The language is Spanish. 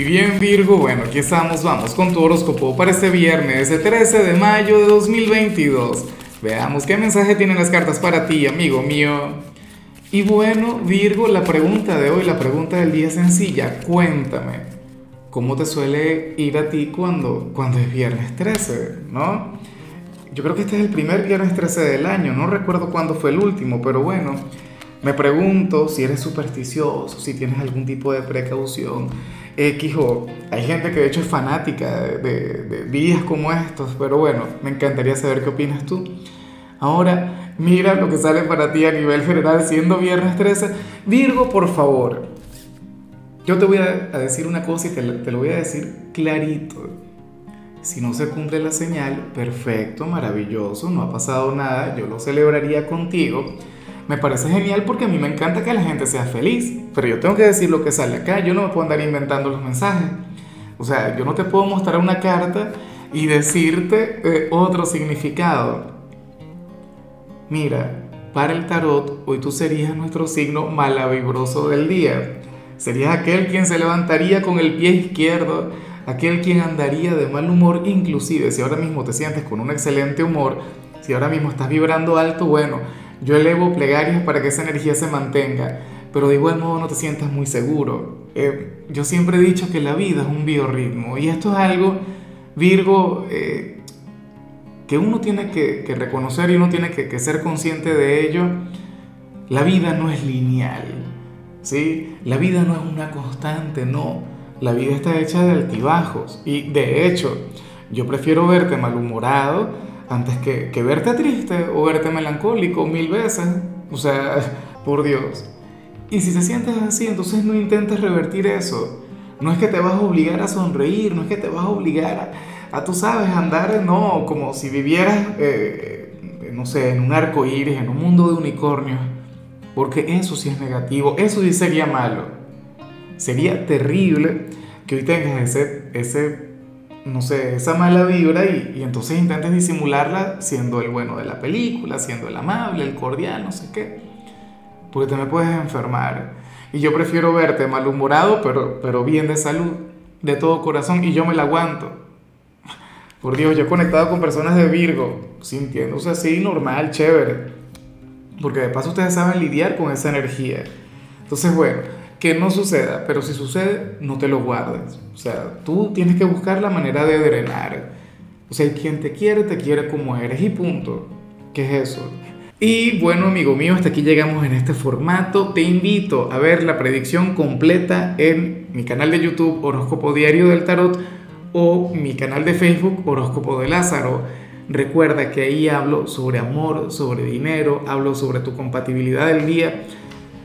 Y bien Virgo, bueno, aquí estamos, vamos con tu horóscopo para este viernes, el 13 de mayo de 2022. Veamos qué mensaje tienen las cartas para ti, amigo mío. Y bueno, Virgo, la pregunta de hoy, la pregunta del día es sencilla. Cuéntame, ¿cómo te suele ir a ti cuando, cuando es viernes 13, no? Yo creo que este es el primer viernes 13 del año, no recuerdo cuándo fue el último, pero bueno, me pregunto si eres supersticioso, si tienes algún tipo de precaución X hay gente que de hecho es fanática de, días como estos, pero bueno, me encantaría saber qué opinas tú. Ahora, mira lo que sale para ti a nivel general siendo viernes 13. Virgo, por favor, yo te voy a, decir una cosa y te, te lo voy a decir clarito. Si no se cumple la señal, perfecto, maravilloso, no ha pasado nada, yo lo celebraría contigo me parece genial porque a mí me encanta que la gente sea feliz, pero yo tengo que decir lo que sale acá, yo no me puedo andar inventando los mensajes. O sea, yo no te puedo mostrar una carta y decirte eh, otro significado. Mira, para el tarot, hoy tú serías nuestro signo malavibroso del día. Serías aquel quien se levantaría con el pie izquierdo, aquel quien andaría de mal humor, inclusive si ahora mismo te sientes con un excelente humor, si ahora mismo estás vibrando alto, bueno, yo elevo plegarias para que esa energía se mantenga, pero de igual modo no te sientas muy seguro. Eh, yo siempre he dicho que la vida es un biorritmo y esto es algo, Virgo, eh, que uno tiene que, reconocer y uno tiene que, ser consciente de ello. La vida no es lineal, ¿sí? La vida no es una constante, no. La vida está hecha de altibajos y de hecho, yo prefiero verte malhumorado antes que, que verte triste o verte melancólico mil veces. O sea, por Dios. Y si te sientes así, entonces no intentes revertir eso. No es que te vas a obligar a sonreír, no es que te vas a obligar a, tú sabes, andar, no, como si vivieras, eh, no sé, en un arco iris, en un mundo de unicornios. Porque eso sí es negativo, eso sí sería malo. Sería terrible que hoy tengas ese, ese no sé, esa mala vibra y, entonces intentes disimularla siendo el bueno de la película, siendo el amable, el cordial, no sé qué. Porque te me puedes enfermar. Y yo prefiero verte malhumorado, pero, pero bien de salud, de todo corazón, y yo me la aguanto. Por Dios, yo he conectado con personas de Virgo, sintiéndose así, normal, chévere. Porque de paso ustedes saben lidiar con esa energía. Entonces, bueno, que no suceda, pero si sucede, no te lo guardes. O sea, tú tienes que buscar la manera de drenar. O sea, quien te quiere, te quiere como eres y punto. ¿Qué es eso? Y bueno, amigo mío, hasta aquí llegamos en este formato. Te invito a ver la predicción completa en mi canal de YouTube Horóscopo Diario del Tarot o mi canal de Facebook Horóscopo de Lázaro. Recuerda que ahí hablo sobre amor, sobre dinero, hablo sobre tu compatibilidad del día